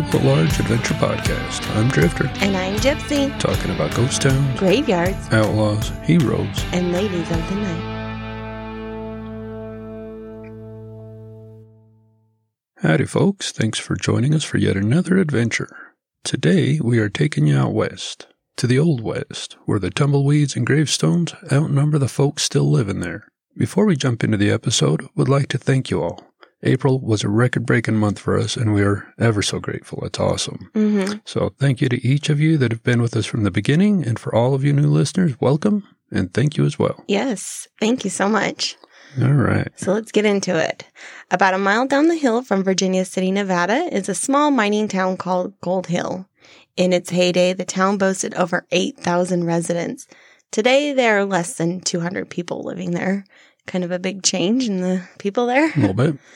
welcome the Large Adventure Podcast. I'm Drifter, And I'm Gypsy. talking about ghost towns, Graveyards outlaws, heroes. and ladies of the night. Howdy, folks. Thanks for joining us for yet another adventure. Today, we are taking you out west, to the Old West, where the tumbleweeds and gravestones outnumber the folks still living there. Before we jump into the episode, we'd like to thank you all. April was a record breaking month for us, and we are ever so grateful. It's awesome. Mm-hmm. So, thank you to each of you that have been with us from the beginning, and for all of you new listeners, welcome, and thank you as well. Yes. Thank you so much. All right. So let's get into it. About a mile down the hill from Virginia City, Nevada, is a small mining town called Gold Hill. In its heyday, the town boasted over 8,000 residents. Today, there are less than 200 people living there. Kind of a big change in the people there. A little bit.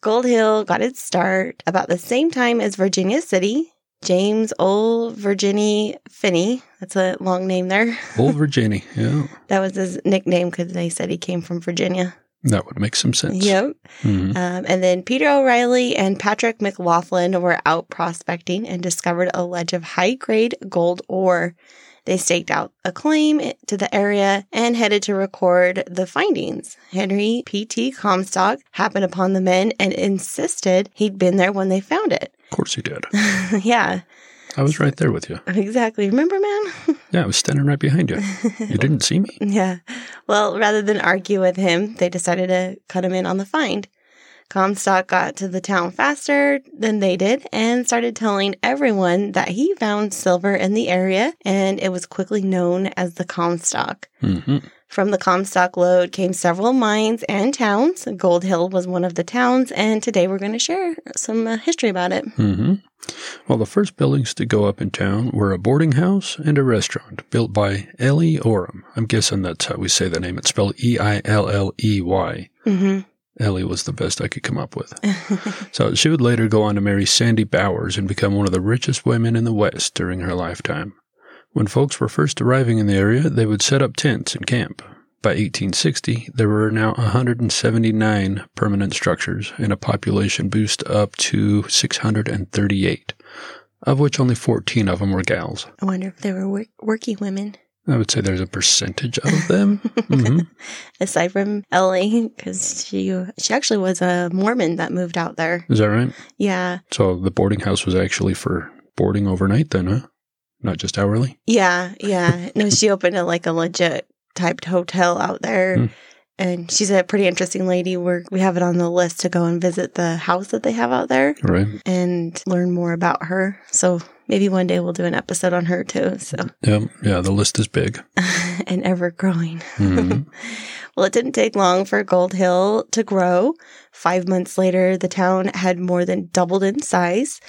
Gold Hill got its start about the same time as Virginia City. James Old Virginia Finney, that's a long name there. Old Virginia. Yeah. That was his nickname because they said he came from Virginia. That would make some sense. Yep. Mhm. Um, and then Peter O'Reilly and Patrick McLaughlin were out prospecting and discovered a ledge of high grade gold ore. They staked out a claim to the area and headed to record the findings. Henry P.T. Comstock happened upon the men and insisted he'd been there when they found it. Of course he did. yeah, I was right there with you. exactly. Remember, man? Yeah, I was standing right behind you. You didn't see me. Yeah. Well, rather than argue with him, they decided to cut him in on the find. Comstock got to the town faster than they did and started telling everyone that he found silver in the area, and it was quickly known as the Comstock. hmm From the Comstock lode came several mines and towns. Gold Hill was one of the towns, and today we're going to share some uh, history about it. hmm Well, the first buildings to go up in town were a boarding house and a restaurant built by Ellie Orrum. I'm guessing that's how we say the name. It's spelled E I L L E Y. hmm Ellie was the best I could come up with. So she would later go on to marry Sandy Bowers and become one of the richest women in the West during her lifetime. When folks were first arriving in the area, they would set up tents and camp. By 1860, there were now 179 permanent structures and a population boost up to 638, of which only 14 of them were gals. I wonder if they were work- working women. I would say there's a percentage of them. hmm aside from Ellie, because she she actually was a Mormon that moved out there. Is that right? Yeah, So the boarding house was actually for boarding overnight then, huh? Not just hourly? yeah, yeah. No, she opened a like a legit typed hotel out there. Hmm. And she's a pretty interesting lady. We're, we have it on the list to go and visit the house that they have out there Right. and learn more about her. So maybe one day we'll do an episode on her too. So, Yeah, yeah, the list is big. and ever growing. Mhm. Well, it didn't take long for Gold Hill to grow. Five months later, the town had more than doubled in size.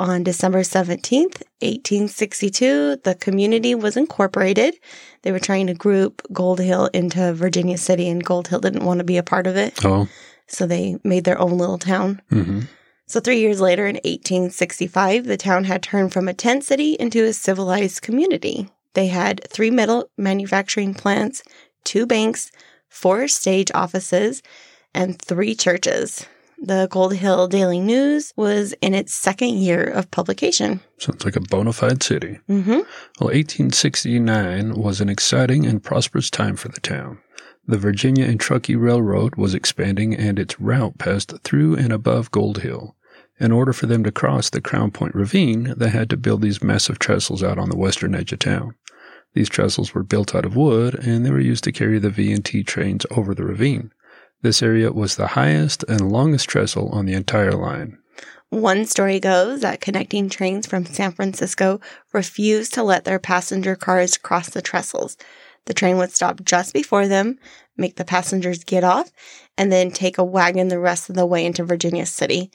On December 17th, 1862, the community was incorporated. They were trying to group Gold Hill into Virginia City, and Gold Hill didn't want to be a part of it. Oh, So they made their own little town. hmm So, three years later, in 1865, the town had turned from a tent city into a civilized community. They had three metal manufacturing plants, two banks, four stage offices, and three churches. The Gold Hill Daily News was in its second year of publication. sounds like a bona fide city. Mm-hmm. Well, 1869 was an exciting and prosperous time for the town. The Virginia and Truckee Railroad was expanding and its route passed through and above Gold Hill. In order for them to cross the Crown Point Ravine, they had to build these massive trestles out on the western edge of town. These trestles were built out of wood and they were used to carry the V&T trains over the ravine. This area was the highest and longest trestle on the entire line. One story goes that connecting trains from San Francisco refused to let their passenger cars cross the trestles. The train would stop just before them, make the passengers get off, and then take a wagon the rest of the way into Virginia City.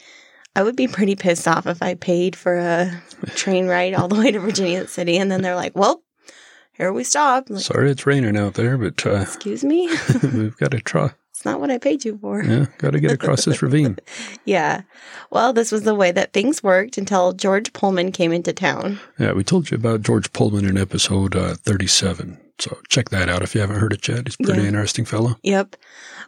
I would be pretty pissed off if I paid for a train ride all the way to Virginia City and then they're like, well, here we stop. Like, Sorry it's raining out there, but uh, Excuse me? we've got to try. it's not what I paid you for. Yeah, got to get across this ravine. Yeah. Well, this was the way that things worked until George Pullman came into town. Yeah, we told you about George Pullman in episode uh, 37. So check that out if you haven't heard it yet. He's a pretty Yeah. interesting fellow. Yep.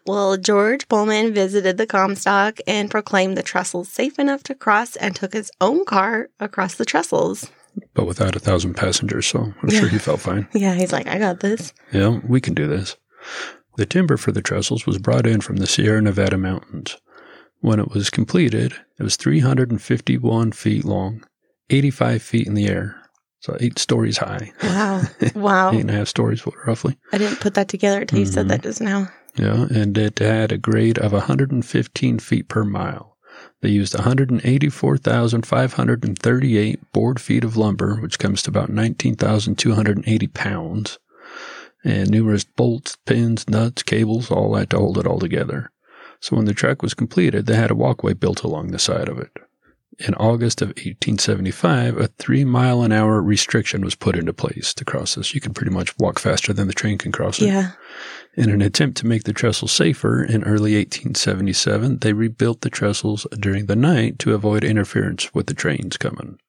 Well, George Pullman visited the Comstock and proclaimed the trestles safe enough to cross and took his own car across the trestles. But without a thousand passengers, so I'm sure he felt fine. Yeah, he's like, I got this. Yeah, we can do this. The timber for the trestles was brought in from the Sierra Nevada mountains. When it was completed, it was 351 feet long, 85 feet in the air, so eight stories high. Wow. Wow. Eight and a half stories, roughly. I didn't put that together until you said Mhm. that just now. Yeah, and it had a grade of 115 feet per mile. They used 184,538 board feet of lumber, which comes to about 19,280 pounds, and numerous bolts, pins, nuts, cables, all that to hold it all together. So when the track was completed, they had a walkway built along the side of it. In August of 1875, a three mile an hour restriction was put into place to cross this. You can pretty much walk faster than the train can cross it. Yeah. In an attempt to make the trestle safer, in early 1877, they rebuilt the trestles during the night to avoid interference with the trains coming.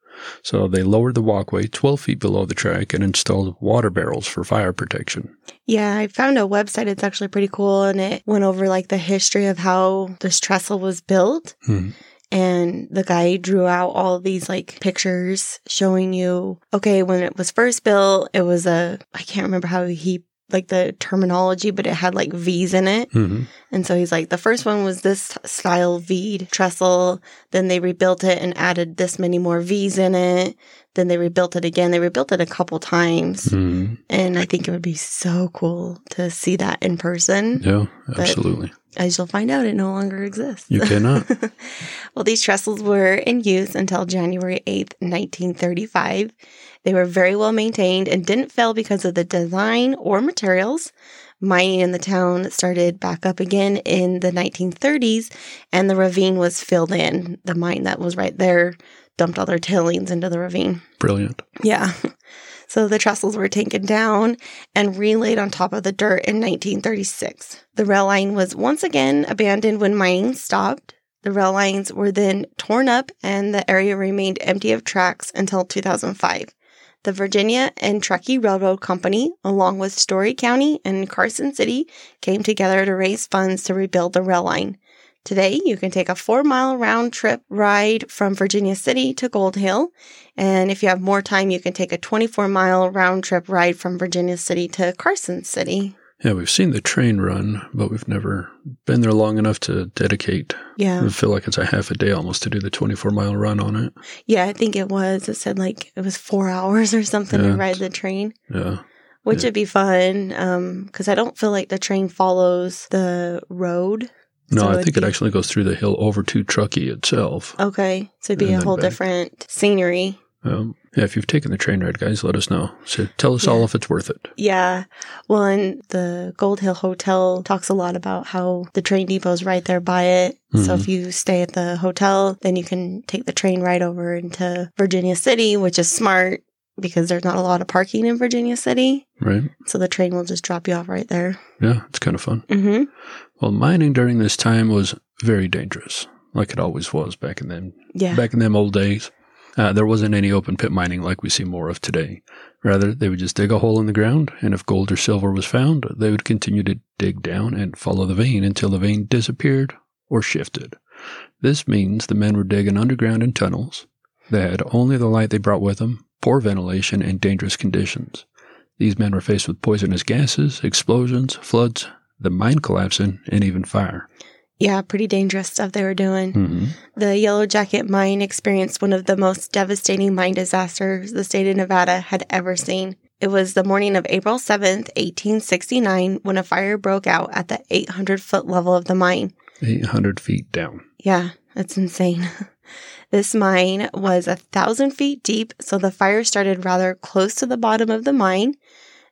So they lowered the walkway 12 feet below the track and installed water barrels for fire protection. Yeah, I found a website. It's actually pretty cool. And it went over like the history of how this trestle was built. Hmm. And the guy drew out all these like pictures showing you, okay, when it was first built, it was a, I can't remember how he, like the terminology, but it had like V's in it. hmm And so he's like, the first one was this style V trestle. Then they rebuilt it and added this many more V's in it. Then they rebuilt it again. They rebuilt it a couple times. hmm And I think it would be so cool to see that in person. Yeah, absolutely. As you'll find out, it no longer exists. You cannot. well, these trestles were in use until January 8th, 1935. They were very well maintained and didn't fail because of the design or materials. Mining in the town started back up again in the 1930s, and the ravine was filled in. The mine that was right there dumped all their tailings into the ravine. Brilliant. Yeah. So the trestles were taken down and relaid on top of the dirt in 1936. The rail line was once again abandoned when mining stopped. The rail lines were then torn up and the area remained empty of tracks until 2005. The Virginia and Truckee Railroad Company, along with Storey County and Carson City, came together to raise funds to rebuild the rail line. Today, you can take a four mile round trip ride from Virginia City to Gold Hill. And if you have more time, you can take a 24 mile round trip ride from Virginia City to Carson City. Yeah, we've seen the train run, but we've never been there long enough to dedicate. Yeah. I feel like it's a half a day almost to do the 24 mile run on it. Yeah, I think it was. It said like it was four hours or something Yeah. to ride the train, Yeah. which Yeah. would be fun. Um, cause I don't feel like the train follows the road. No, So I think it actually goes through the hill over to Truckee itself. Okay. So it'd be And a whole back. different scenery. Um, yeah, if you've taken the train ride, guys, let us know. So tell us all if it's worth it. Yeah. Well, and the Gold Hill Hotel talks a lot about how the train depot's right there by it. So Mhm. if you stay at the hotel, then you can take the train right over into Virginia City, which is smart because there's not a lot of parking in Virginia City. Right? So the train will just drop you off right there. Yeah, it's kind of fun. Mm-hmm. Well, mining during this time was very dangerous, like it always was back in them Yeah. back in them old days. Uh, there wasn't any open pit mining like we see more of today. Rather, they would just dig a hole in the ground, and if gold or silver was found, they would continue to dig down and follow the vein until the vein disappeared or shifted. This means the men were digging underground in tunnels. They had only the light they brought with them, poor ventilation, and dangerous conditions. These men were faced with poisonous gases, explosions, floods, the mine collapsing, and even fire. Yeah, pretty dangerous stuff they were doing. hmm The Yellow Jacket mine experienced one of the most devastating mine disasters the state of Nevada had ever seen. It was the morning of April 7th, 1869, when a fire broke out at the 800 foot level of the mine. 800 feet down. Yeah, that's insane. this mine was a thousand feet deep, so the fire started rather close to the bottom of the mine.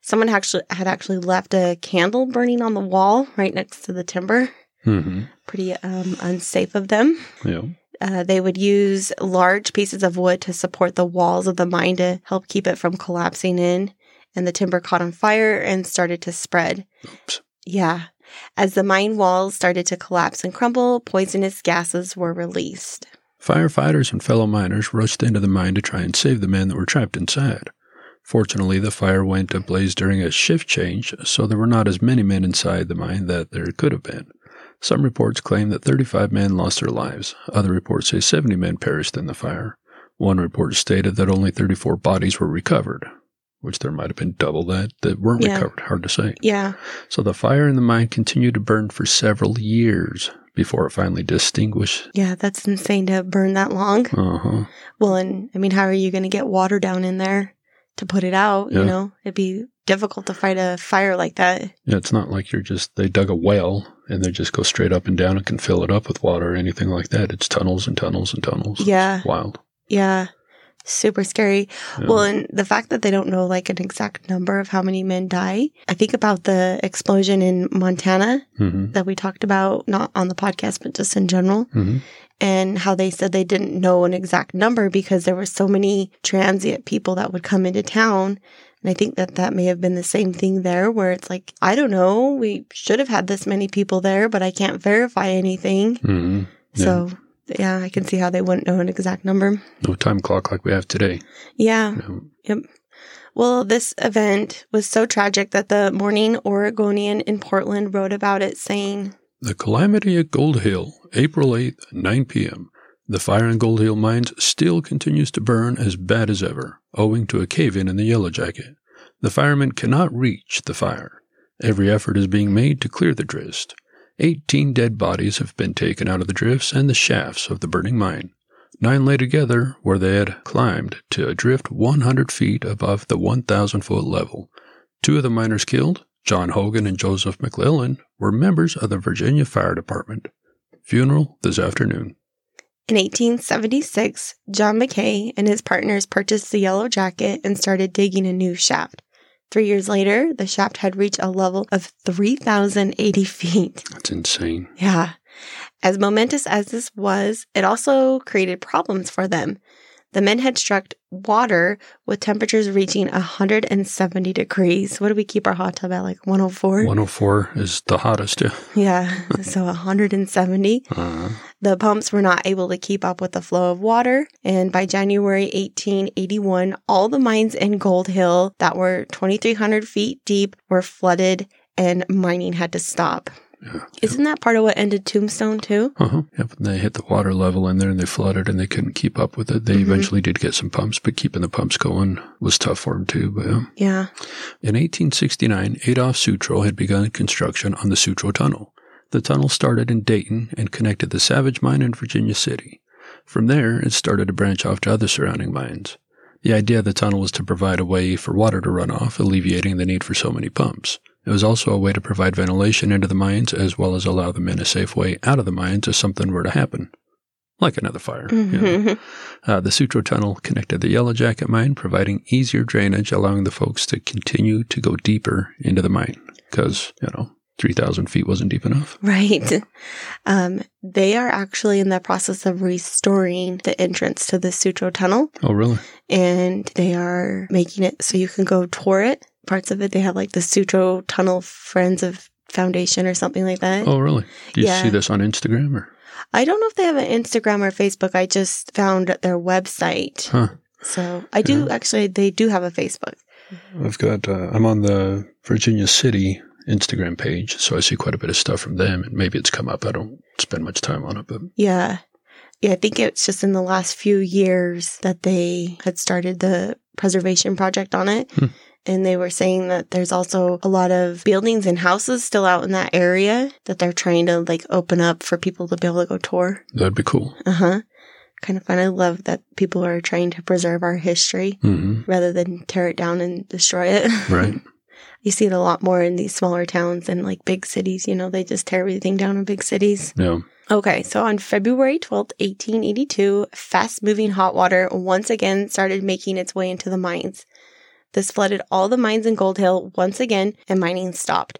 Someone actually had actually left a candle burning on the wall right next to the timber. hmm Pretty um, unsafe of them. Yeah. Uh, they would use large pieces of wood to support the walls of the mine to help keep it from collapsing in. And the timber caught on fire and started to spread. Oops. Yeah. As the mine walls started to collapse and crumble, poisonous gases were released. Firefighters and fellow miners rushed into the mine to try and save the men that were trapped inside. Fortunately, the fire went ablaze during a shift change, so there were not as many men inside the mine that there could have been. Some reports claim that 35 men lost their lives. Other reports say 70 men perished in the fire. One report stated that only 34 bodies were recovered, which there might have been double that that weren't Yeah. recovered. Hard to say. Yeah. So the fire in the mine continued to burn for several years before it finally distinguished. Yeah, that's insane to burn that long. Uh huh. Well, and I mean, how are you going to get water down in there to put it out? Yeah. You know, it'd be difficult to fight a fire like that. Yeah, it's not like you're just they dug a well and they just go straight up and down and can fill it up with water or anything like that. It's tunnels and tunnels and tunnels. Yeah. Wild. Yeah. Super scary. Yeah. Well, and the fact that they don't know like an exact number of how many men die. I think about the explosion in Montana hmm that we talked about, not on the podcast, but just in general, hmm and how they said they didn't know an exact number because there were so many transient people that would come into town. And I think that that may have been the same thing there, where it's like, I don't know, we should have had this many people there, but I can't verify anything. hmm So, yeah, I can see how they wouldn't know an exact number. No time clock like we have today. Yeah. Yeah. Well, this event was so tragic that the Morning Oregonian in Portland wrote about it, saying, The calamity at Gold Hill, April 8th, 9 p.m. The fire in Gold Hill mines still continues to burn as bad as ever, owing to a cave in in the Yellow Jacket. The firemen cannot reach the fire. Every effort is being made to clear the drift. Eighteen dead bodies have been taken out of the drifts and the shafts of the burning mine. Nine lay together where they had climbed to a drift 100 feet above the 1,000 foot level. Two of the miners killed, John Hogan and Joseph McClellan, were members of the Virginia Fire Department. Funeral this afternoon. In 1876, John McKay and his partners purchased the Yellow Jacket and started digging a new shaft. Three years later, the shaft had reached a level of 3,080 feet. That's insane. Yeah. As momentous as this was, it also created problems for them. The men had struck water with temperatures reaching 170 degrees. What do we keep our hot tub at? Like 104? 104 is the hottest. Yeah. Yeah. So 170. Uh, The pumps were not able to keep up with the flow of water. And by January 1881, all the mines in Gold Hill that were 2,300 feet deep were flooded and mining had to stop. Yeah. Isn't that part of what ended Tombstone too? Uh-huh. Yep. And they hit the water level in there and they flooded and they couldn't keep up with it. They Mhm. eventually did get some pumps, but keeping the pumps going was tough for them too. But yeah. Yeah. In 1869, Adolf Sutro had begun construction on the Sutro Tunnel. The tunnel started in Dayton and connected the Savage Mine in Virginia City. From there, it started to branch off to other surrounding mines. The idea of the tunnel was to provide a way for water to run off, alleviating the need for so many pumps. It was also a way to provide ventilation into the mines as well as allow the men a safe way out of the mines if something were to happen. Like another fire. you know. Mhm. Uh, the Sutro Tunnel connected the Yellow Jacket mine, providing easier drainage, allowing the folks to continue to go deeper into the mine because, you know, 3,000 feet wasn't deep enough. Right. Um, they are actually in the process of restoring the entrance to the Sutro Tunnel Oh, really? and they are making it so you can go tour it. Parts of it, they have like the Sutro Tunnel Friends of Foundation or something like that. Oh, really? Do you Yeah. see this on Instagram or? I don't know if they have an Instagram or Facebook. I just found their website. Huh. So I do actually, they do have a Facebook. I've got, uh, I'm on the Virginia City Instagram page, so I see quite a bit of stuff from them, and maybe it's come up. I don't spend much time on it, but Yeah. Yeah, I think it's just in the last few years that they had started the preservation project on it. Hmm. And they were saying that there's also a lot of buildings and houses still out in that area that they're trying to like open up for people to be able to go tour. that'd be cool. Uh huh. Kind of fun. I love that people are trying to preserve our history hmm rather than tear it down and destroy it. Right. you see it a lot more in these smaller towns and like big cities. You know, they just tear everything down in big cities. Yeah. Okay, so on February 12th, 1882, fast moving hot water once again started making its way into the mines. This flooded all the mines in Gold Hill once again, and mining stopped.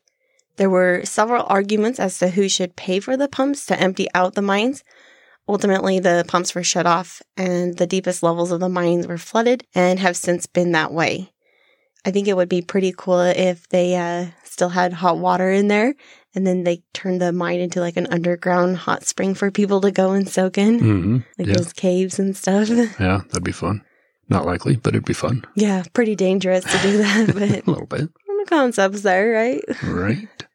There were several arguments as to who should pay for the pumps to empty out the mines. Ultimately, the pumps were shut off, and the deepest levels of the mines were flooded and have since been that way. I think it would be pretty cool if they uh, still had hot water in there and then they turned the mine into like an underground hot spring for people to go and soak in, hmm like yeah. those caves and stuff. Yeah, that'd be fun. Not likely, but it'd be fun. Yeah, pretty dangerous to do that, but A little bit. the concept's there, right? Right.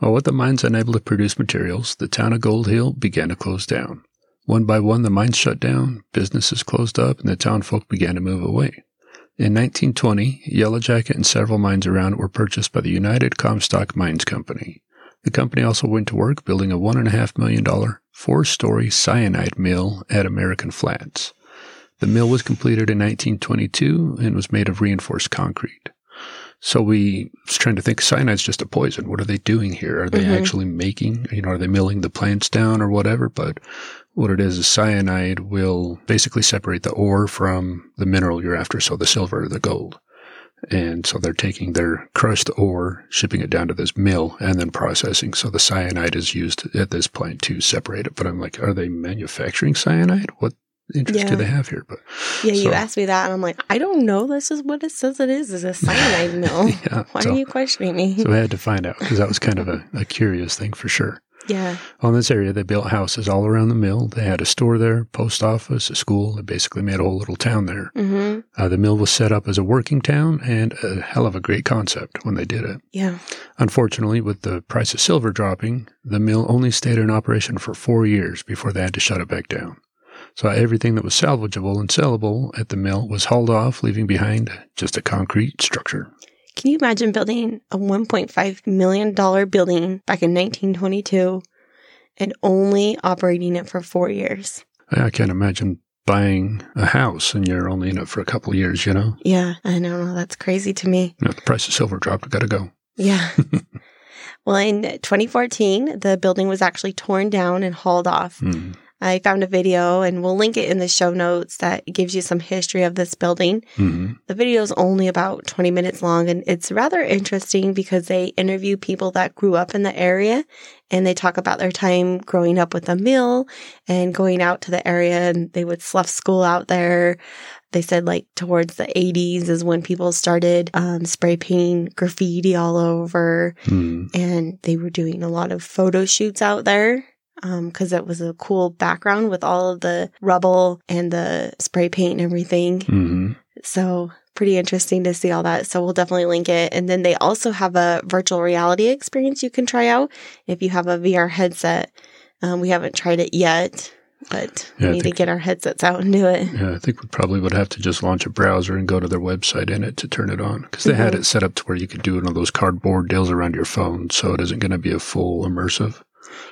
Well, with the mines unable to produce materials, the town of Gold Hill began to close down. One by one, the mines shut down, businesses closed up, and the town folk began to move away. In 1920, Yellow Jacket and several mines around it were purchased by the United Comstock Mines Company. The company also went to work building a $1.5 million four story cyanide mill at American Flats. The mill was completed in 1922 and was made of reinforced concrete. So we was trying to think cyanide's just a poison. What are they doing here? Are they Mhm. actually making, you know, are they milling the plants down or whatever? But what it is is cyanide will basically separate the ore from the mineral you're after. So the silver or the gold. And so they're taking their crushed ore, shipping it down to this mill and then processing. So the cyanide is used at this plant to separate it. But I'm like, are they manufacturing cyanide? What interest Yeah. do they have here? But Yeah, you asked me that, and I'm like, I don't know. This is what it says it is. It's a cyanide mill. yeah, Why so, are you questioning me? so I had to find out because that was kind of a, a curious thing for sure. yeah. On this area, they built houses all around the mill. They had a store there, post office, a school. They basically made a whole little town there. hmm Uh, the mill was set up as a working town and a hell of a great concept when they did it. Yeah. Unfortunately, with the price of silver dropping, the mill only stayed in operation for four years before they had to shut it back down. So everything that was salvageable and sellable at the mill was hauled off, leaving behind just a concrete structure. Can you imagine building a $1.5 million building back in 1922 and only operating it for four years? I can't imagine buying a house and you're only in it for a couple of years, you know? Yeah, I know. That's crazy to me. You know, the price of silver dropped, I gotta go. Yeah. well, in 2014, the building was actually torn down and hauled off. Hmm. I found a video and we'll link it in the show notes that gives you some history of this building. hmm The video is only about 20 minutes long and it's rather interesting because they interview people that grew up in the area and they talk about their time growing up with the mill and going out to the area and they would slough school out there. They said like towards the 80s is when people started um, spray painting graffiti all over Hmm. and they were doing a lot of photo shoots out there because it was a cool background with all of the rubble and the spray paint and everything. hmm So pretty interesting to see all that. So we'll definitely link it. And then they also have a virtual reality experience you can try out if you have a VR headset. Um, we haven't tried it yet, but Yeah, we need to get our headsets out and do it. Yeah, I think we probably would have to just launch a browser and go to their website in it to turn it on because they had Mhm. it set up to where you could do one of those cardboard deals around your phone, so it isn't going to be a full immersive.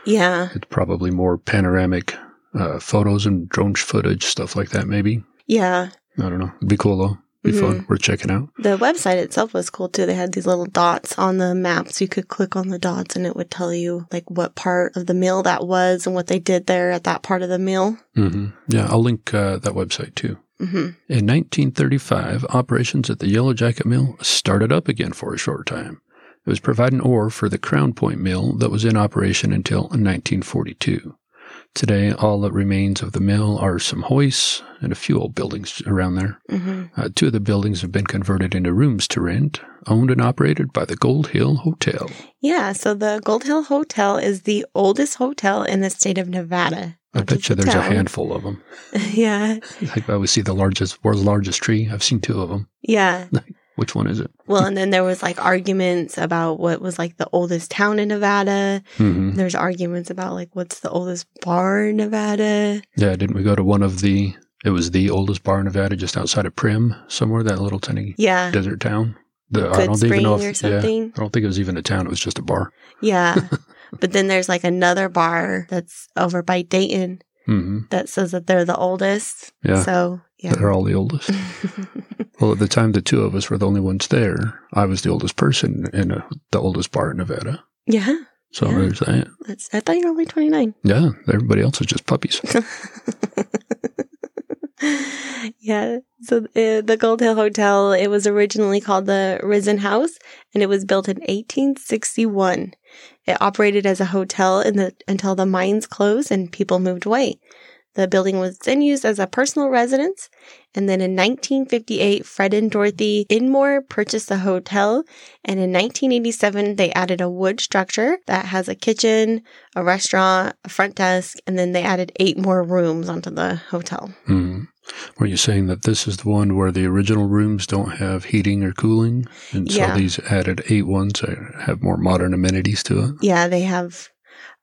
Yeah. It's probably more panoramic uh, photos and drone footage, stuff like that. Maybe Yeah. I don't know. It'd be cool though. Be Mhm. fun. Worth checking out. The website itself was cool too. They had these little dots on the maps. you could click on the dots and it would tell you like what part of the mill that was and what they did there at that part of the mill. hmm Yeah, I'll link uh, that website too. hmm In 1935, operations at the Yellow Jacket Mill started up again for a short time. It was providing ore for the Crown Point Mill that was in operation until 1942. Today, all that remains of the mill are some hoists and a few old buildings around there. hmm Uh, two of the buildings have been converted into rooms to rent, owned and operated by the Gold Hill Hotel. Yeah, so the Gold Hill Hotel is the oldest hotel in the state of Nevada. I bet you the there's a handful of them. yeah, Like I always see the largest, world's largest tree. I've seen two of them. yeah. Which one is it? Well, and then there was like arguments about what was like the oldest town in Nevada. hmm There's arguments about like what's the oldest bar in Nevada. Yeah, didn't we go to one of the? It was the oldest bar in Nevada, just outside of Primm, somewhere that little tiny Yeah, desert town. The, I don't even know if or yeah. I don't think it was even a town. It was just a bar. Yeah. but then there's like another bar that's over by Dayton hmm that says that they're the oldest. Yeah, So, yeah. they're all the oldest. well, at the time, the two of us were the only ones there. I was the oldest person in a, the oldest bar in Nevada. yeah. So Yeah. there's that. That's, I thought you were only 29. Yeah, everybody else is just puppies. yeah. So uh, the Gold Hill Hotel, it was originally called the Riesen House and it was built in 1861. It operated as a hotel in the, until the mines closed and people moved away. The building was then used as a personal residence. And then in 1958, Fred and Dorothy Inmore purchased the hotel. And in 1987, they added a wood structure that has a kitchen, a restaurant, a front desk, and then they added eight more rooms onto the hotel. Hmm. Were you saying that this is the one where the original rooms don't have heating or cooling? And so Yeah. these added eight ones have more modern amenities to it? Yeah, they have.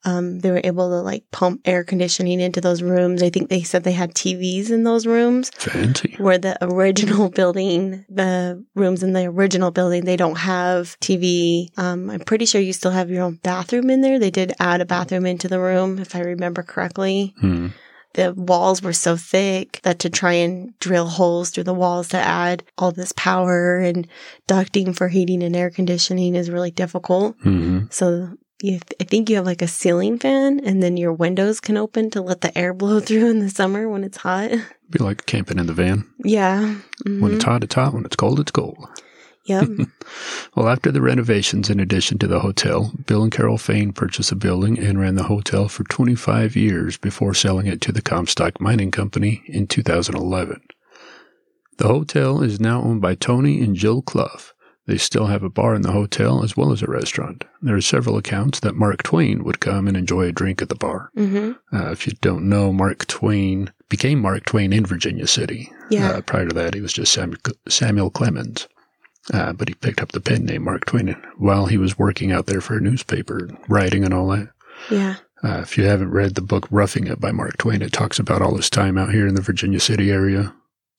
Um, they were able to like pump air conditioning into those rooms. I think they said they had TVs in those rooms. Fancy. Where the original building, the rooms in the original building, they don't have TV. Um, I'm pretty sure you still have your own bathroom in there. They did add a bathroom into the room, if I remember correctly. Hmm. The walls were so thick that to try and drill holes through the walls to add all this power and ducting for heating and air conditioning is really difficult. hmm So you, I think you have like a ceiling fan, and then your windows can open to let the air blow through in the summer when it's hot. Be like camping in the van. Yeah. When Mhm. it's hot, it's hot. When it's cold, it's cold. Yep. Well, after the renovations, in addition to the hotel, Bill and Carol Fain purchased a building and ran the hotel for 25 years before selling it to the Comstock Mining Company in 2011. The hotel is now owned by Tony and Jill Clough. They still have a bar in the hotel as well as a restaurant. There are several accounts that Mark Twain would come and enjoy a drink at the bar. hmm Uh, if you don't know, Mark Twain became Mark Twain in Virginia City. Yeah. Uh, prior to that, he was just Samuel, Samuel Clemens. Uh, but he picked up the pen name Mark Twain while he was working out there for a newspaper, writing and all that. Yeah. Uh, if you haven't read the book Roughing It by Mark Twain, it talks about all his time out here in the Virginia City area.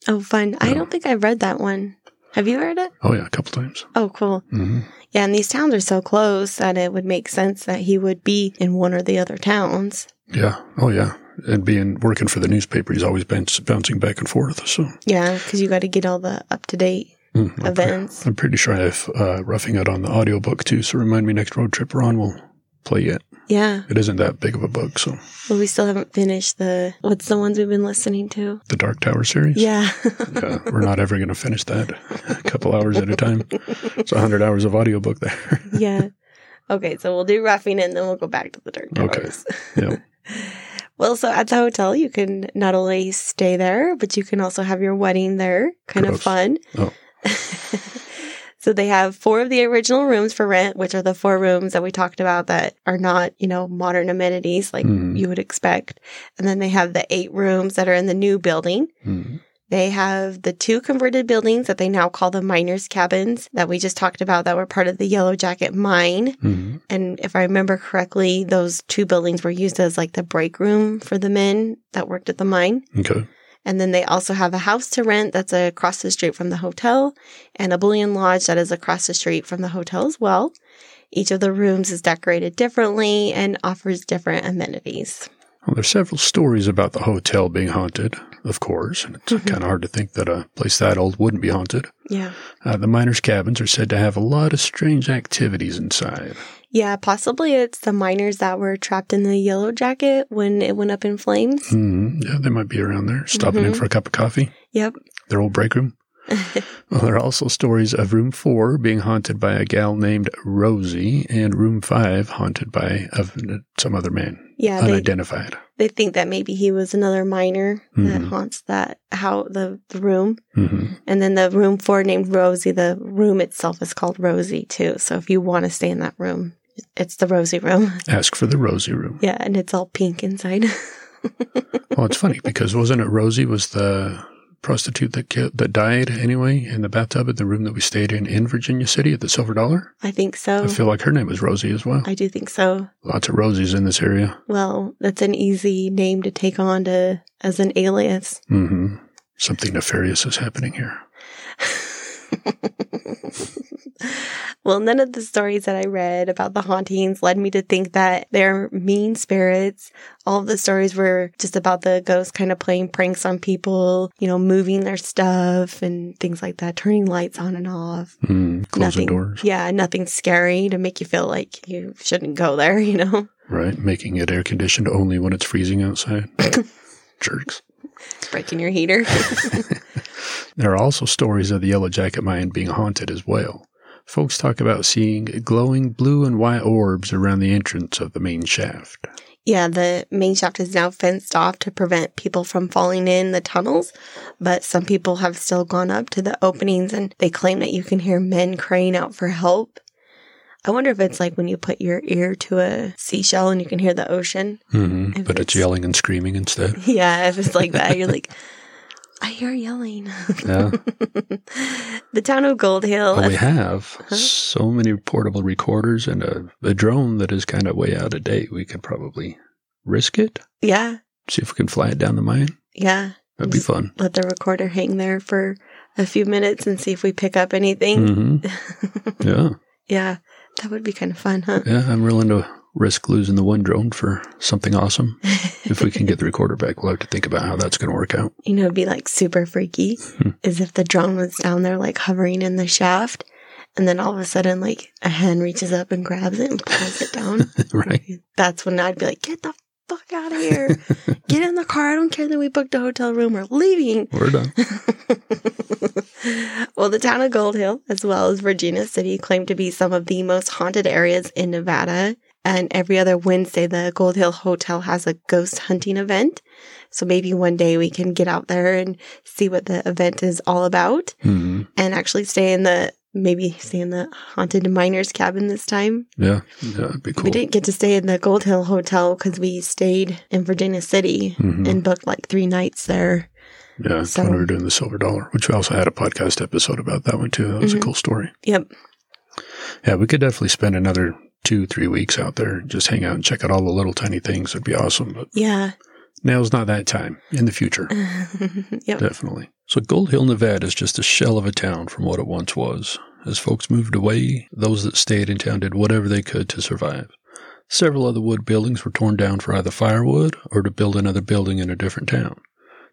Oh, fun. I don't think I've read that one. Have you heard it? Oh, yeah, a couple times. Oh, cool. hmm Yeah, and these towns are so close that it would make sense that he would be in one or the other towns. Yeah. Oh, yeah. And being working for the newspaper, he's always been bouncing back and forth. So Yeah, because you got to get all the up to date mm, events. I'm pretty sure I have uh, Roughing It on the audiobook too. So remind me next road trip we're on, we'll play it. Yeah. It isn't that big of a book. So Well, we still haven't finished the what's the ones we've been listening to? the Dark Tower series. Yeah. Yeah, we're not ever going to finish that. A couple hours at a time. It's a hundred hours of audiobook there. yeah. Okay, so we'll do roughing it and then we'll go back to the dark Tower. Okay. Yeah. well, so at the hotel, you can not only stay there, but you can also have your wedding there. Kind of fun. Oh. So they have four of the original rooms for rent, which are the four rooms that we talked about that are not, you know, modern amenities like Mhm. you would expect. And then they have the eight rooms that are in the new building. Mm. They have the two converted buildings that they now call the miners' cabins that we just talked about that were part of the Yellow Jacket mine. Mm. And if I remember correctly, those two buildings were used as like the break room for the men that worked at the mine. Okay. And then they also have a house to rent that's across the street from the hotel and a bullion lodge that is across the street from the hotel as well. Each of the rooms is decorated differently and offers different amenities. Well, there's several stories about the hotel being haunted, of course, and it's Mhm. kind of hard to think that a place that old wouldn't be haunted. Yeah. Uh, the miners' cabins are said to have a lot of strange activities inside. Yeah, possibly it's the miners that were trapped in the yellow jacket when it went up in flames. Mm. Yeah, they might be around there, stopping in Mhm. for a cup of coffee. Yep. Their old break room. Well, there are also stories of room four being haunted by a gal named Rosie, and room five haunted by of some other man, Yeah, unidentified. they think that maybe he was another miner that Mhm. haunts that how the, the room. hmm And then the room four named Rosie, the room itself is called Rosie too. So if you want to stay in that room, it's the rosy room. Ask for the rosy room. Yeah, and it's all pink inside. Well, it's funny because wasn't it Rosie was the prostitute that ki- that died anyway in the bathtub in the room that we stayed in in Virginia City at the Silver Dollar? I think so. I feel like her name was Rosie as well. I do think so. Lots of Rosies in this area. Well, that's an easy name to take on to as an alias. hmm Something nefarious is happening here. well, none of the stories that I read about the hauntings led me to think that they're mean spirits. All of the stories were just about the ghosts kind of playing pranks on people, you know, moving their stuff and things like that, turning lights on and off. Mm, closing nothing, doors, Yeah, nothing scary to make you feel like you shouldn't go there, you know? right? Making it air conditioned only when it's freezing outside. Jerks. Breaking your heater. There are also stories of the Yellow Jacket Mine being haunted as well. Folks talk about seeing glowing blue and white orbs around the entrance of the main shaft. Yeah, the main shaft is now fenced off to prevent people from falling in the tunnels, but some people have still gone up to the openings and they claim that you can hear men crying out for help. I wonder if it's like when you put your ear to a seashell and you can hear the ocean. hmm But it's it's- yelling and screaming instead. Yeah, if it's like that, you're like, I hear yelling. Yeah. the town of Gold Hill. Well, we have Huh? so many portable recorders and a, a drone that is kind of way out of date. We could probably risk it, yeah, see if we can fly it down the mine. yeah. That'd be fun. Let the recorder hang there for a few minutes and see if we pick up anything. hmm Yeah. yeah, that would be kind of fun, huh? Yeah. I'm willing to risk losing the one drone for something awesome. If we can get the recorder back, we'll have to think about how that's going to work out. you know, it'd be like super freaky Hmm. is if the drone was down there, like hovering in the shaft, and then all of a sudden, like a hand reaches up and grabs it and pulls it down. right. That's when I'd be like, get the fuck out of here. Get in the car. I don't care that we booked a hotel room. We're leaving. We're done. well, the town of Gold Hill, as well as Virginia City, claim to be some of the most haunted areas in Nevada. And every other Wednesday, the Gold Hill Hotel has a ghost hunting event. So maybe one day we can get out there and see what the event is all about hmm and actually stay in the, maybe stay in the haunted miners cabin this time. Yeah. Yeah. That'd be cool. We didn't get to stay in the Gold Hill Hotel because we stayed in Virginia City Mhm. and booked like three nights there. Yeah. So- when we were doing the silver dollar, which we also had a podcast episode about that one too. That was Mhm. a cool story. Yep. Yeah, we could definitely spend another two, three weeks out there, just hang out and check out all the little tiny things. It'd be awesome. But Yeah. now's not that time. In the future, yep. definitely. So Gold Hill, Nevada is just a shell of a town from what it once was. As folks moved away, those that stayed in town did whatever they could to survive. Several of the wood buildings were torn down for either firewood or to build another building in a different town.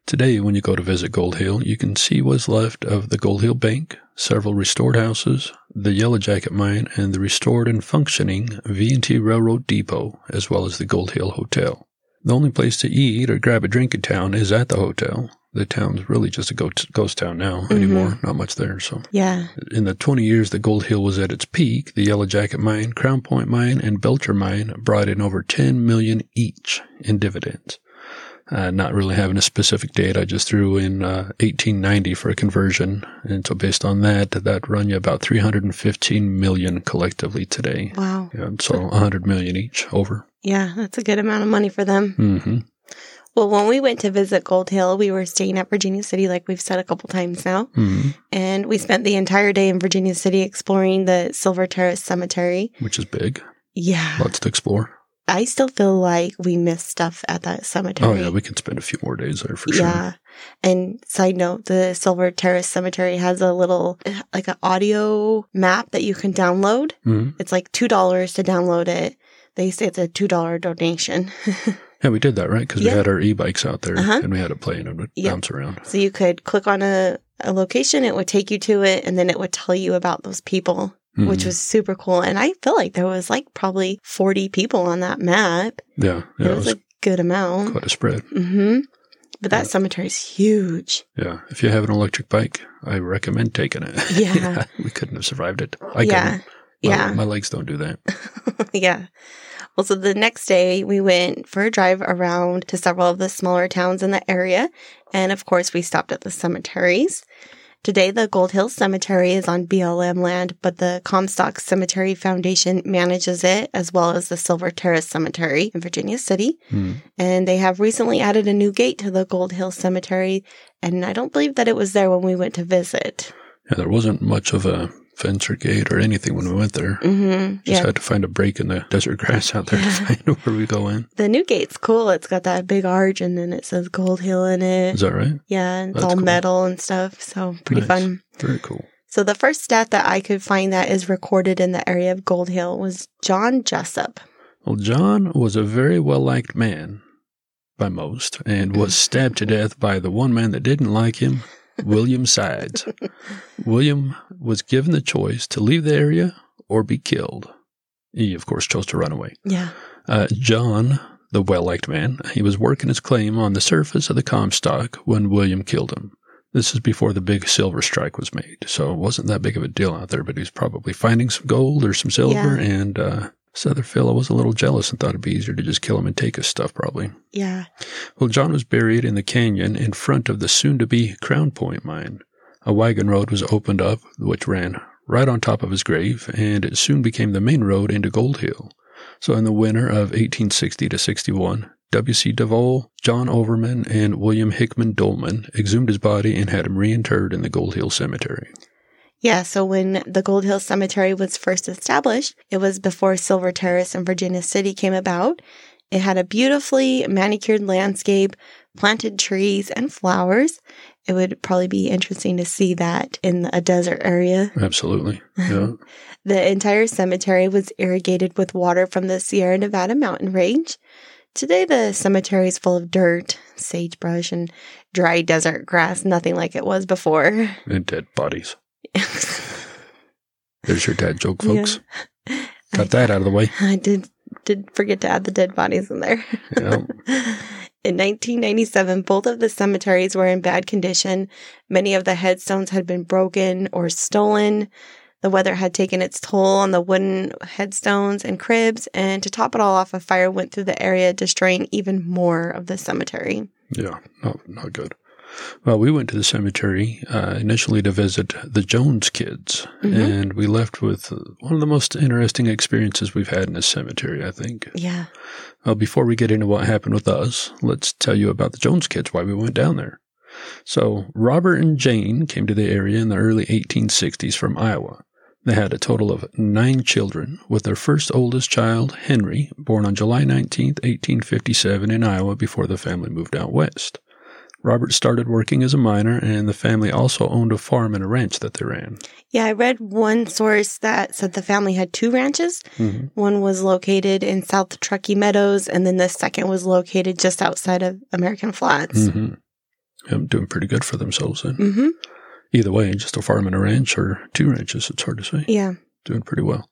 Today, when you go to visit Gold Hill, you can see what's left of the Gold Hill Bank, several restored houses, the Yellow Jacket Mine, and the restored and functioning V&T Railroad Depot, as well as the Gold Hill Hotel. The only place to eat or grab a drink in town is at the hotel. The town's really just a ghost, ghost town now mm-hmm. anymore. Not much there. So, Yeah. in the 20 years that Gold Hill was at its peak, the Yellow Jacket Mine, Crown Point Mine, and Belcher Mine brought in over 10 million each in dividends. Uh, not really having a specific date, I just threw in uh, 1890 for a conversion, and so based on that, that run you about 315 million collectively today. Wow. Yeah, so 100 million each over. Yeah, that's a good amount of money for them. hmm Well, when we went to visit Gold Hill, we were staying at Virginia City, like we've said a couple times now. hmm And we spent the entire day in Virginia City exploring the Silver Terrace Cemetery. Which is big. Yeah. Lots to explore. I still feel like we missed stuff at that cemetery. Oh yeah, we could spend a few more days there for sure. Yeah. And side note, the Silver Terrace Cemetery has a little, like an audio map that you can download. hmm It's like $2 to download it. They say it's a $2 donation. Yeah, we did that, right? Because Yeah. we had our e-bikes out there Uh-huh. and we had it playing and it would Yeah. bounce around. so you could click on a, a location, it would take you to it, and then it would tell you about those people, which Mhm. was super cool. And I feel like there was like probably 40 people on that map. yeah, yeah, it it was, was a good amount. quite a spread. hmm But that Yeah. cemetery is huge. Yeah, if you have an electric bike, I recommend taking it. Yeah. we couldn't have survived it. I yeah. couldn't. My, Yeah. my legs don't do that. yeah. Well, so the next day we went for a drive around to several of the smaller towns in the area. And of course, we stopped at the cemeteries. Today, the Gold Hill Cemetery is on BLM land, but the Comstock Cemetery Foundation manages it, as well as the Silver Terrace Cemetery in Virginia City. Hmm. And they have recently added a new gate to the Gold Hill Cemetery. And I don't believe that it was there when we went to visit. Yeah, there wasn't much of a fence or gate or anything when we went there. hmm Just Yeah. had to find a break in the desert grass out there Yeah. to find where we go in. The new gate's cool. It's got that big arch and then it says Gold Hill in it. Is that right? Yeah, it's That's all cool. metal and stuff. So pretty Nice. fun. Very cool. So the first stat that I could find that is recorded in the area of Gold Hill was John Jessup. Well, John was a very well liked man by most and was stabbed to death by the one man that didn't like him, William Sides. William was given the choice to leave the area or be killed. He, of course, chose to run away. Yeah. Uh, John, the well liked man, he was working his claim on the surface of the Comstock when William killed him. This is before the big silver strike was made, so it wasn't that big of a deal out there, but he was probably finding some gold or some silver, Yeah. and uh, So other fellow was a little jealous and thought it'd be easier to just kill him and take his stuff, probably. Yeah. Well, John was buried in the canyon in front of the soon to be Crown Point mine. A wagon road was opened up, which ran right on top of his grave, and it soon became the main road into Gold Hill. So in the winter of 1860 to 61, W.C. DeVole, John Overman, and William Hickman Dolman exhumed his body and had him reinterred in the Gold Hill Cemetery. Yeah, so when the Gold Hill Cemetery was first established, it was before Silver Terrace in Virginia City came about. It had a beautifully manicured landscape, planted trees, and flowers. It would probably be interesting to see that in a desert area. Absolutely. Yeah. The entire cemetery was irrigated with water from the Sierra Nevada mountain range. Today, the cemetery is full of dirt, sagebrush, and dry desert grass, nothing like it was before. and dead bodies. There's your dad joke, folks. Got that out of the way. I did did forget to add the dead bodies in there. Yeah. In 1997, both of the cemeteries were in bad condition. Many of the headstones had been broken or stolen. The weather had taken its toll on the wooden headstones and cribs, and to top it all off, a fire went through the area, destroying even more of the cemetery. Yeah, not, not good. Well, we went to the cemetery uh, initially to visit the Jones kids, Mhm. and we left with one of the most interesting experiences we've had in a cemetery, I think. Yeah. Well, before we get into what happened with us, let's tell you about the Jones kids, why we went down there. So, Robert and Jane came to the area in the early 1860s from Iowa. They had a total of nine children, with their first oldest child, Henry, born on July 19, 1857, in Iowa before the family moved out west. Robert started working as a miner, and the family also owned a farm and a ranch that they ran. Yeah, I read one source that said the family had two ranches. Mhm. One was located in South Truckee Meadows, and then the second was located just outside of American Flats. Mm-hmm. I'm doing pretty good for themselves then. Mm-hmm. Either way, just a farm and a ranch or two ranches, it's hard to say. Yeah. doing pretty well.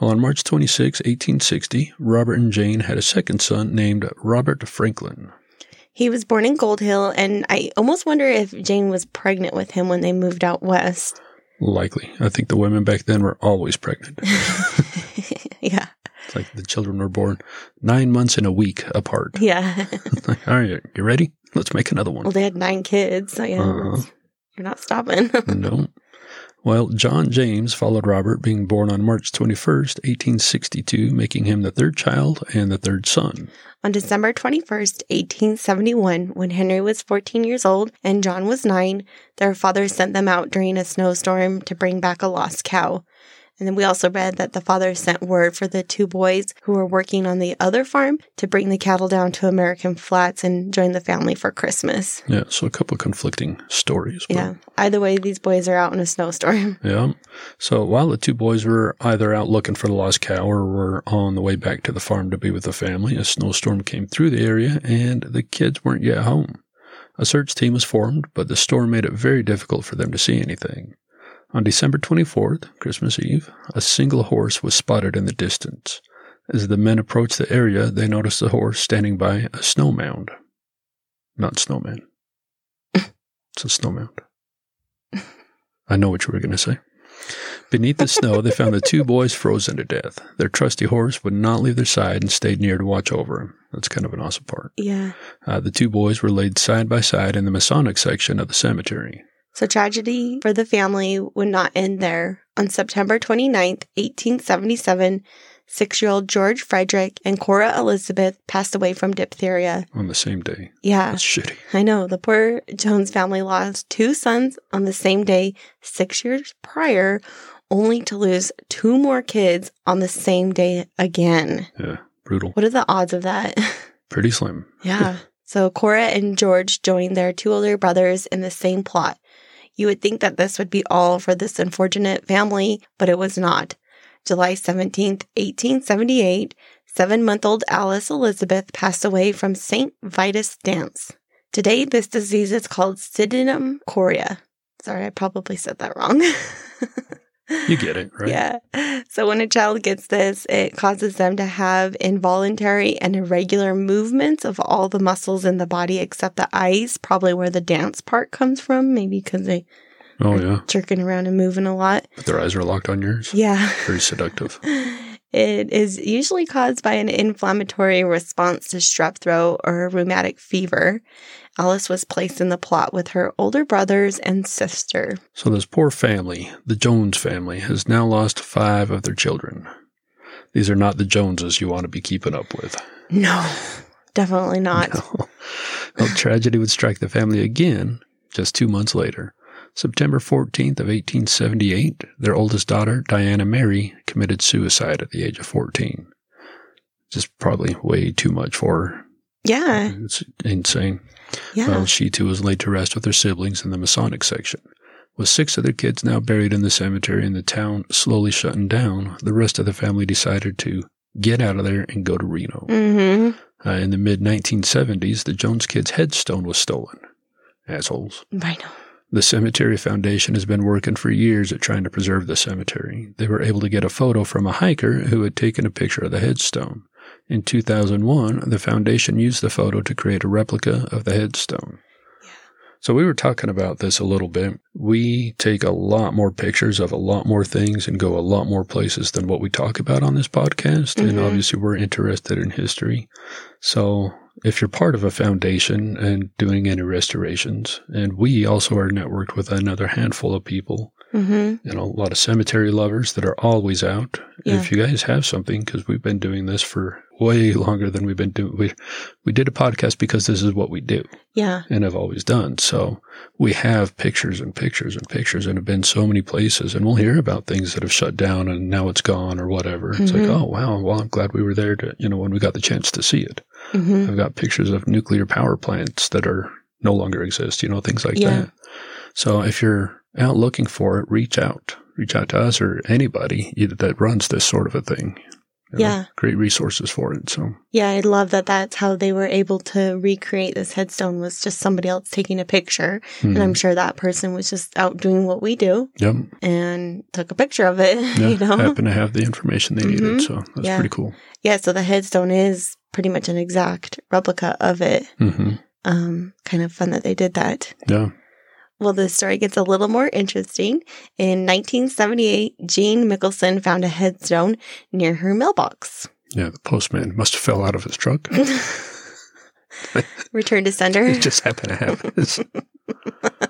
Well, on March 26, 1860, Robert and Jane had a second son named Robert Franklin. He was born in Gold Hill, and I almost wonder if Jane was pregnant with him when they moved out west. Likely. I think the women back then were always pregnant. yeah. It's like the children were born nine months and a week apart. Yeah. Like, all right, you ready? Let's make another one. well, they had nine kids, so yeah, Uh-huh. you're not stopping. no. Well, John James followed Robert, being born on March 21st, 1862, making him the third child and the third son. On December 21st, 1871, when Henry was 14 years old and John was nine, their father sent them out during a snowstorm to bring back a lost cow. And then we also read that the father sent word for the two boys who were working on the other farm to bring the cattle down to American Flats and join the family for Christmas. Yeah, so a couple of conflicting stories. but- Yeah. Either way, these boys are out in a snowstorm. Yeah. So while the two boys were either out looking for the lost cow or were on the way back to the farm to be with the family, a snowstorm came through the area and the kids weren't yet home. A search team was formed, but the storm made it very difficult for them to see anything. On December 24th, Christmas Eve, a single horse was spotted in the distance. As the men approached the area, they noticed the horse standing by a snow mound. Not snowman. it's a snow mound. I know what you were going to say. Beneath the snow, they found the two boys frozen to death. Their trusty horse would not leave their side and stayed near to watch over them. That's kind of an awesome part. Yeah. Uh, the two boys were laid side by side in the Masonic section of the cemetery. So tragedy for the family would not end there. On September 29th, 1877, six-year-old George Frederick and Cora Elizabeth passed away from diphtheria. on the same day. Yeah, That's shitty. I know. The poor Jones family lost two sons on the same day six years prior, only to lose two more kids on the same day again. Yeah, brutal. What are the odds of that? Pretty slim. Yeah. so Cora and George joined their two older brothers in the same plot. You would think that this would be all for this unfortunate family, but it was not. July 17th, 1878, seven month old Alice Elizabeth passed away from St. Vitus dance. Today, this disease is called Sydenham chorea. Sorry, I probably said that wrong. You get it, right? Yeah. So when a child gets this, it causes them to have involuntary and irregular movements of all the muscles in the body except the eyes, probably where the dance part comes from, maybe because they Oh, are yeah. jerking around and moving a lot. But their eyes are locked on yours. Yeah. Very seductive. It is usually caused by an inflammatory response to strep throat or rheumatic fever. Alice was placed in the plot with her older brothers and sister. So this poor family, the Jones family, has now lost five of their children. These are not the Joneses you want to be keeping up with. No, definitely not. No. Well, tragedy would strike the family again just two months later. September 14th of 1878, their oldest daughter, Diana Mary, committed suicide at the age of 14. Just probably way too much for her. Yeah, It's insane. yeah. Well, she too was laid to rest with her siblings in the Masonic section. With six of their kids now buried in the cemetery and the town slowly shutting down, the rest of the family decided to get out of there and go to Reno. mm-hmm. Uh, in the mid 1970s, the Jones kids' headstone was stolen. Assholes. I know. The Cemetery Foundation has been working for years at trying to preserve the cemetery. They were able to get a photo from a hiker who had taken a picture of the headstone. In 2001, the foundation used the photo to create a replica of the headstone. So we were talking about this a little bit. We take a lot more pictures of a lot more things and go a lot more places than what we talk about on this podcast. And Mhm. obviously we're interested in history. So if you're part of a foundation and doing any restorations, and we also are networked with another handful of people, Mm-hmm. you know, a lot of cemetery lovers that are always out. Yeah. If you guys have something, because we've been doing this for way longer than we've been doing, we, we did a podcast because this is what we do Yeah. and have always done. So we have pictures and pictures and pictures and have been so many places and we'll hear about things that have shut down and now it's gone or whatever. It's like, Mhm. oh, wow. Well, I'm glad we were there to, you know, when we got the chance to see it. Mm-hmm. I've got pictures of nuclear power plants that are no longer exist, you know, things like Yeah. that. So if you're out looking for it, reach out, reach out to us or anybody that runs this sort of a thing. Yeah. Great resources for it. So Yeah, I love that that's how they were able to recreate this headstone was just somebody else taking a picture. And mhm. I'm sure that person was just out doing what we do yep. and took a picture of it, Yeah. you know? Happen to have the information they needed. Mhm. So that's Yeah. pretty cool. Yeah, so the headstone is pretty much an exact replica of it. hmm Um, kind of fun that they did that. Yeah. Well, the story gets a little more interesting. In 1978, Jean Mickelson found a headstone near her mailbox. Yeah. The postman must have fell out of his truck. Return to sender. it just happened to have this.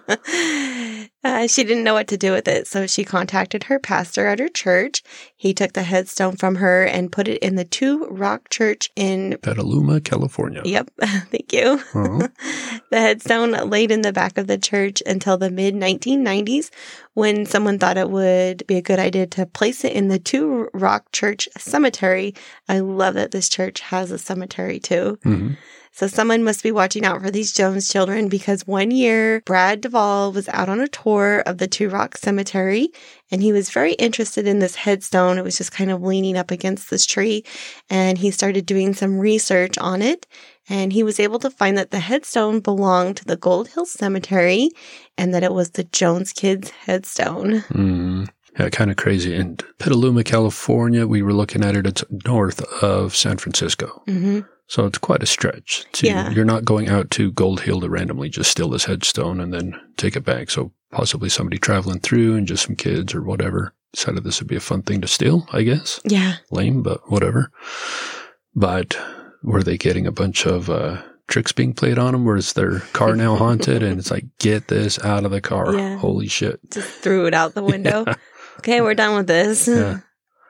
uh, she didn't know what to do with it, so she contacted her pastor at her church. He took the headstone from her and put it in the Two Rock Church in. Petaluma, California. Yep, thank you. Uh-huh. the headstone laid in the back of the church until the mid 1990s when someone thought it would be a good idea to place it in the Two Rock Church cemetery. I love that this church has a cemetery too. hmm So someone must be watching out for these Jones children because one year Brad Duvall was out on a tour of the Two Rock Cemetery and he was very interested in this headstone. It was just kind of leaning up against this tree and he started doing some research on it and he was able to find that the headstone belonged to the Gold Hill Cemetery and that it was the Jones kids headstone. Mm. Yeah, kind of crazy. In Petaluma, California, we were looking at it. It's north of San Francisco. hmm So it's quite a stretch. To, Yeah. You're not going out to Gold Hill to randomly just steal this headstone and then take it back. So possibly somebody traveling through and just some kids or whatever decided this would be a fun thing to steal, I guess. Yeah. Lame, but whatever. But were they getting a bunch of uh, tricks being played on them? Where is their car now haunted? And it's like, get this out of the car. Yeah. Holy shit. Just threw it out the window. Okay, we're done with this. Yeah.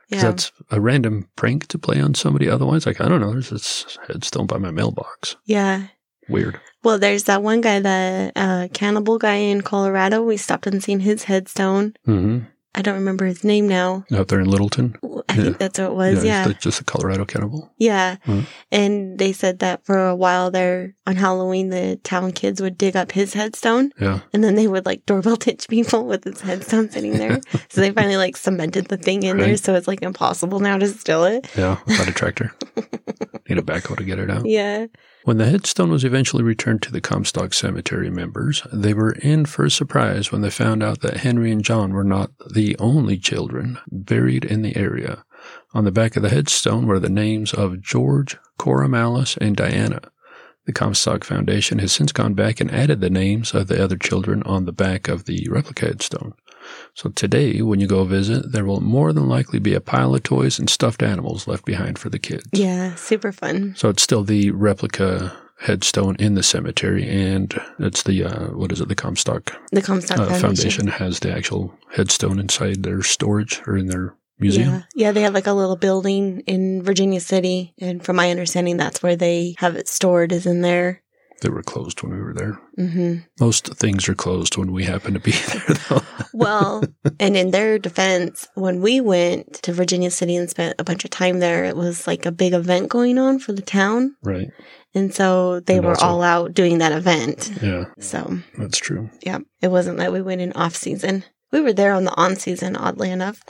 Yeah. That's a random prank to play on somebody. Otherwise, like, I don't know, there's this headstone by my mailbox. Yeah. Weird. Well, there's that one guy, the uh, cannibal guy in Colorado. We stopped and seen his headstone. Mm-hmm. I don't remember his name now. Out there in Littleton. I Yeah. think that's what it was. Yeah. Just, a, just a Colorado cannibal. Yeah. Mhm. And they said that for a while there on Halloween, the town kids would dig up his headstone Yeah. and then they would like doorbell ditch people with his headstone sitting there. so they finally like cemented the thing in there. So it's like impossible now to steal it. Yeah. Without a tractor. Need a backhoe to get it out. Yeah. When the headstone was eventually returned to the Comstock Cemetery members, they were in for a surprise when they found out that Henry and John were not the only children buried in the area. On the back of the headstone were the names of George, Cora Malice, and Diana. The Comstock Foundation has since gone back and added the names of the other children on the back of the replica headstone. So today, when you go visit, there will more than likely be a pile of toys and stuffed animals left behind for the kids. Yeah, super fun. So it's still the replica headstone in the cemetery, and it's the uh, what is it? The Comstock, the Comstock uh, Foundation. Foundation has the actual headstone inside their storage or in their museum. Yeah. yeah, they have like a little building in Virginia City, and from my understanding, that's where they have it stored. Is in there. They were closed when we were there. hmm Most things are closed when we happen to be there, though. Well, and in their defense, when we went to Virginia City and spent a bunch of time there, it was like a big event going on for the town, right? and so they And were also- all out doing that event. Yeah, So that's true. yeah, it wasn't that we went in off season. We were there on the on season, oddly enough.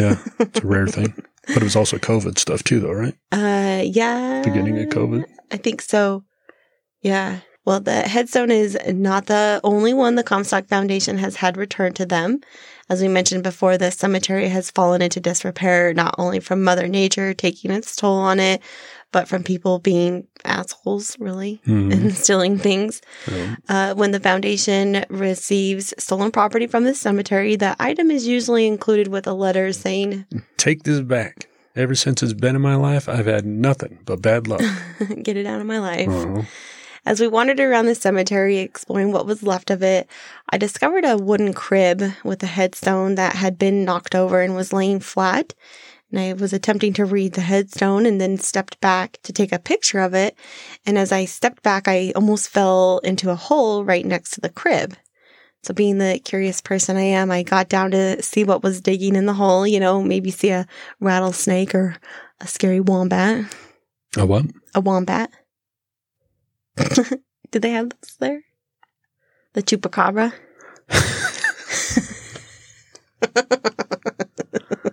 Yeah, it's a rare thing. But it was also COVID stuff too, though, right? Uh, yeah. Beginning of COVID. I think so. Yeah. Well, the headstone is not the only one the Comstock Foundation has had returned to them. As we mentioned before, the cemetery has fallen into disrepair not only from Mother Nature taking its toll on it, but from people being assholes, really, Mhm. and stealing things. Yeah. Uh, when the foundation receives stolen property from the cemetery, the item is usually included with a letter saying, Take this back. Ever since it's been in my life, I've had nothing but bad luck. Get it out of my life. Uh-huh. As we wandered around the cemetery, exploring what was left of it, I discovered a wooden crib with a headstone that had been knocked over and was laying flat. And I was attempting to read the headstone and then stepped back to take a picture of it. And as I stepped back, I almost fell into a hole right next to the crib. So, being the curious person I am, I got down to see what was digging in the hole, you know, maybe see a rattlesnake or a scary wombat. A what? A wombat. Did they have those there? The chupacabra?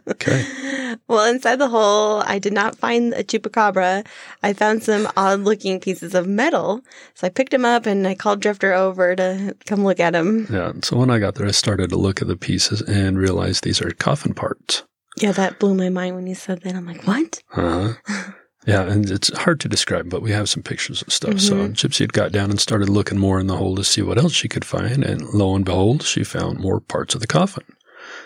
Okay. Well, inside the hole, I did not find a chupacabra. I found some odd looking pieces of metal. So I picked them up and I called Drifter over to come look at them. Yeah. So when I got there, I started to look at the pieces and realized these are coffin parts. Yeah, that blew my mind when you said that. I'm like, what? Uh-huh. Yeah, and it's hard to describe, but we have some pictures and stuff. So Mhm. Gypsy had got down and started looking more in the hole to see what else she could find, and lo and behold, she found more parts of the coffin.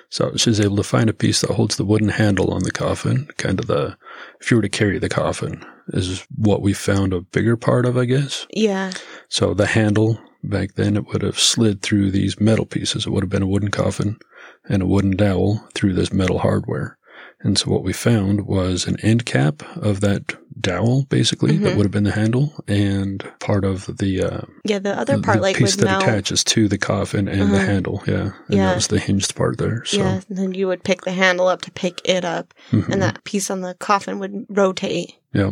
So she was able to find a piece that holds the wooden handle on the coffin, kind of the, if you were to carry the coffin, is what we found a bigger part of, I guess. Yeah. So the handle back then, it would have slid through these metal pieces. It would have been a wooden coffin and a wooden dowel through this metal hardware. And so what we found was an end cap of that dowel, basically, that Mhm. would have been the handle, and part of the, uh, Yeah, the other part, the like piece that mount. attaches to the coffin and the Uh-huh. handle. Yeah, and Yeah. that was the hinged part there. So, Yeah, and then you would pick the handle up to pick it up, mhm. and that piece on the coffin would rotate. yeah.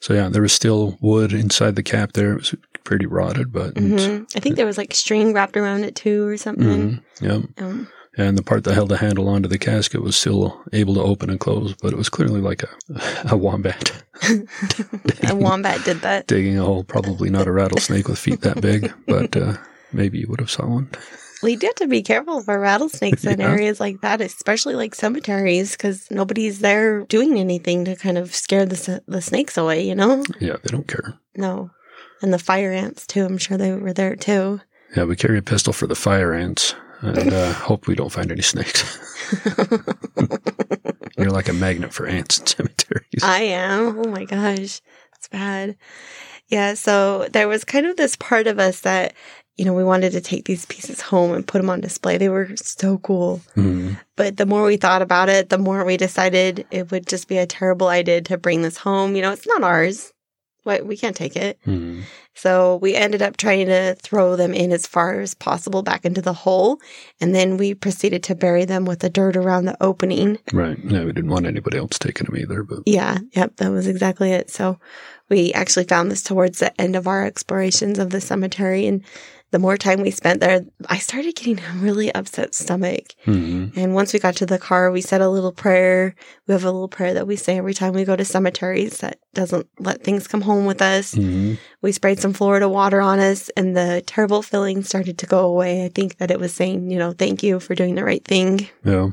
So yeah, there was still wood inside the cap there. It was pretty rotted, but it's- hmm I think there was like string wrapped around it too, or something. mhm, yeah. Um, And the part that held the handle onto the casket was still able to open and close, but it was clearly like a, a wombat a wombat did that. digging a hole. Probably not a rattlesnake with feet that big, but uh, maybe you would have saw one. We do have to be careful for rattlesnakes in areas like that, especially like cemeteries, because nobody's there doing anything to kind of scare the the snakes away. You know? Yeah, they don't care. No. And the fire ants too. I'm sure they were there too. Yeah, we carry a pistol for the fire ants and uh, hope we don't find any snakes. You're like a magnet for ants in cemeteries. I am. Oh my gosh. It's bad. Yeah. So there was kind of this part of us that, you know, we wanted to take these pieces home and put them on display. They were so cool. Mhm. But the more we thought about it, the more we decided it would just be a terrible idea to bring this home. You know, it's not ours. What we can't take it. Mhm. So we ended up trying to throw them in as far as possible back into the hole. And then we proceeded to bury them with the dirt around the opening. Right. Yeah, we didn't want anybody else taking them either, but Yeah, yep, that was exactly it. So we actually found this towards the end of our explorations of the cemetery. And the more time we spent there, I started getting a really upset stomach. Mhm. And once we got to the car, we said a little prayer. We have a little prayer that we say every time we go to cemeteries that doesn't let things come home with us. Mhm. We sprayed some Florida water on us, and the terrible feeling started to go away. I think that it was saying, you know, thank you for doing the right thing. Yeah.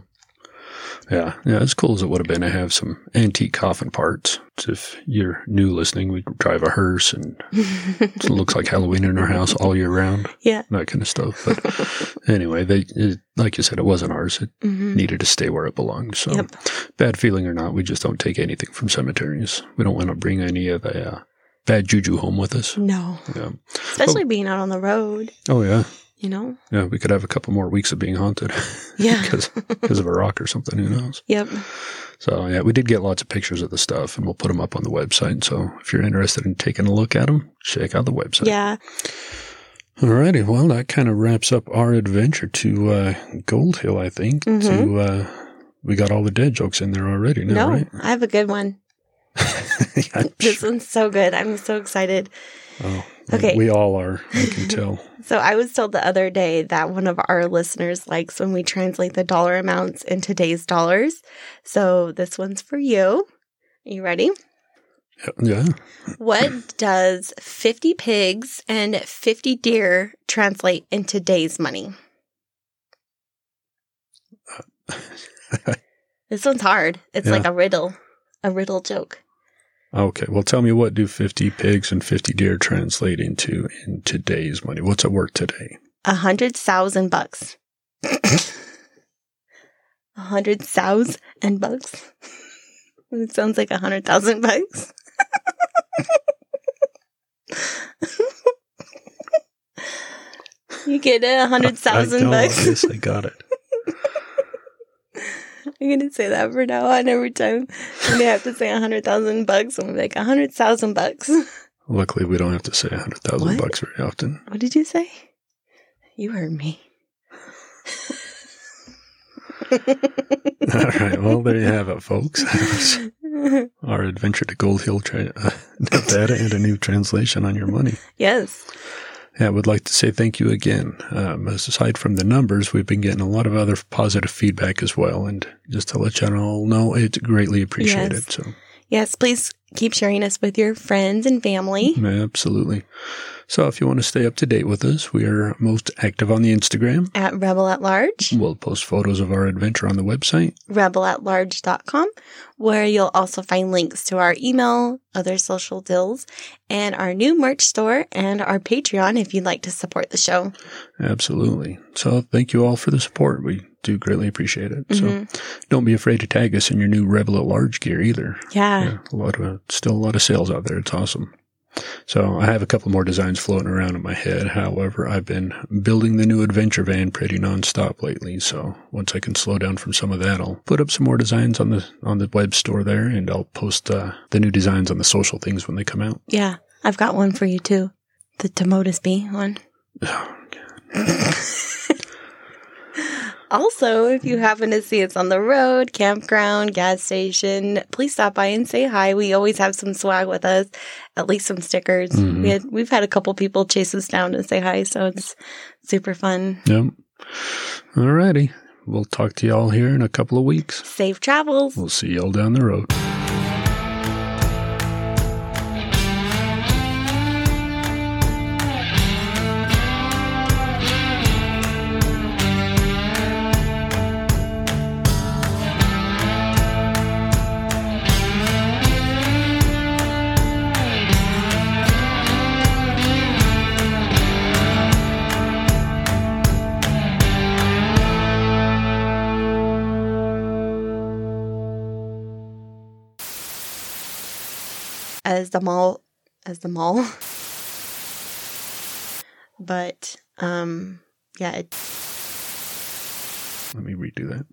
Yeah. Yeah. As cool as it would have been to have some antique coffin parts if you're new listening, we drive a hearse and it looks like Halloween in our house all year round. Yeah. That kind of stuff. But anyway, they, it, like you said, it wasn't ours. It Mhm. needed to stay where it belonged. So Yep. bad feeling or not, we just don't take anything from cemeteries. We don't want to bring any of the uh, bad juju home with us. No. Yeah. Especially being out on the road, Oh yeah. You know? Yeah. We could have a couple more weeks of being haunted Yeah. because, of a rock or something. Who knows? Yep. So yeah, we did get lots of pictures of the stuff, and we'll put them up on the website. So if you're interested in taking a look at them, check out the website. Yeah. Alrighty, well that kind of wraps up our adventure to uh, Gold Hill. I think Mhm. to uh, we got all the dead jokes in there already. Now, no, right? I have a good one. I'm This sure. one's so good. I'm so excited. Oh, Okay. we all are. I can tell. So I was told the other day that one of our listeners likes when we translate the dollar amounts in today's dollars. So this one's for you. Are you ready? yeah. What does 50 pigs and 50 deer translate in today's money? This one's hard. It's Yeah. like a riddle, a riddle joke. Okay. Well, tell me what do fifty pigs and fifty deer translate into in today's money? What's it worth today? A hundred thousand bucks. A hundred thousand bucks. It sounds like a hundred thousand bucks. you get it, a hundred I thousand bucks. Yes, I got it. I'm gonna say that for now on every time when they have to say a hundred thousand bucks. I'm like a hundred thousand bucks. Luckily, we don't have to say a hundred thousand bucks very often. What did you say? You heard me. All right. Well, there you have it, folks. Our adventure to Gold Hill, tra- uh, Nevada, and a new translation on your money. yes. Yeah, I would like to say thank you again. Um, aside from the numbers, we've been getting a lot of other positive feedback as well. And just to let you all know, it's greatly appreciated. Yes. So, Yes, please keep sharing us with your friends and family. absolutely. So, if you want to stay up to date with us, we are most active on the Instagram. At Rebel at Large, We'll post photos of our adventure on the website. rebelatlarge.com, where you'll also find links to our email, other social deals, and our new merch store and our Patreon if you'd like to support the show. Absolutely. So, thank you all for the support. We do greatly appreciate it. Mhm. So, don't be afraid to tag us in your new Rebel at Large gear either. Yeah. Yeah, a lot of still a lot of sales out there. It's awesome. So I have a couple more designs floating around in my head. However, I've been building the new adventure van pretty nonstop lately. So once I can slow down from some of that, I'll put up some more designs on the on the web store there, and I'll post uh, the new designs on the social things when they come out. Yeah. I've got one for you too. The Tomotus Bee one. Also, if you happen to see us on the road, campground, gas station, please stop by and say hi. We always have some swag with us, at least some stickers. Mhm. We had, we've had a couple people chase us down to say hi, so it's super fun. Yep. Alrighty. We'll talk to y'all here in a couple of weeks. Safe travels. We'll see y'all down the road. As the mall, as the mall. But, um, yeah, it, Let me redo that.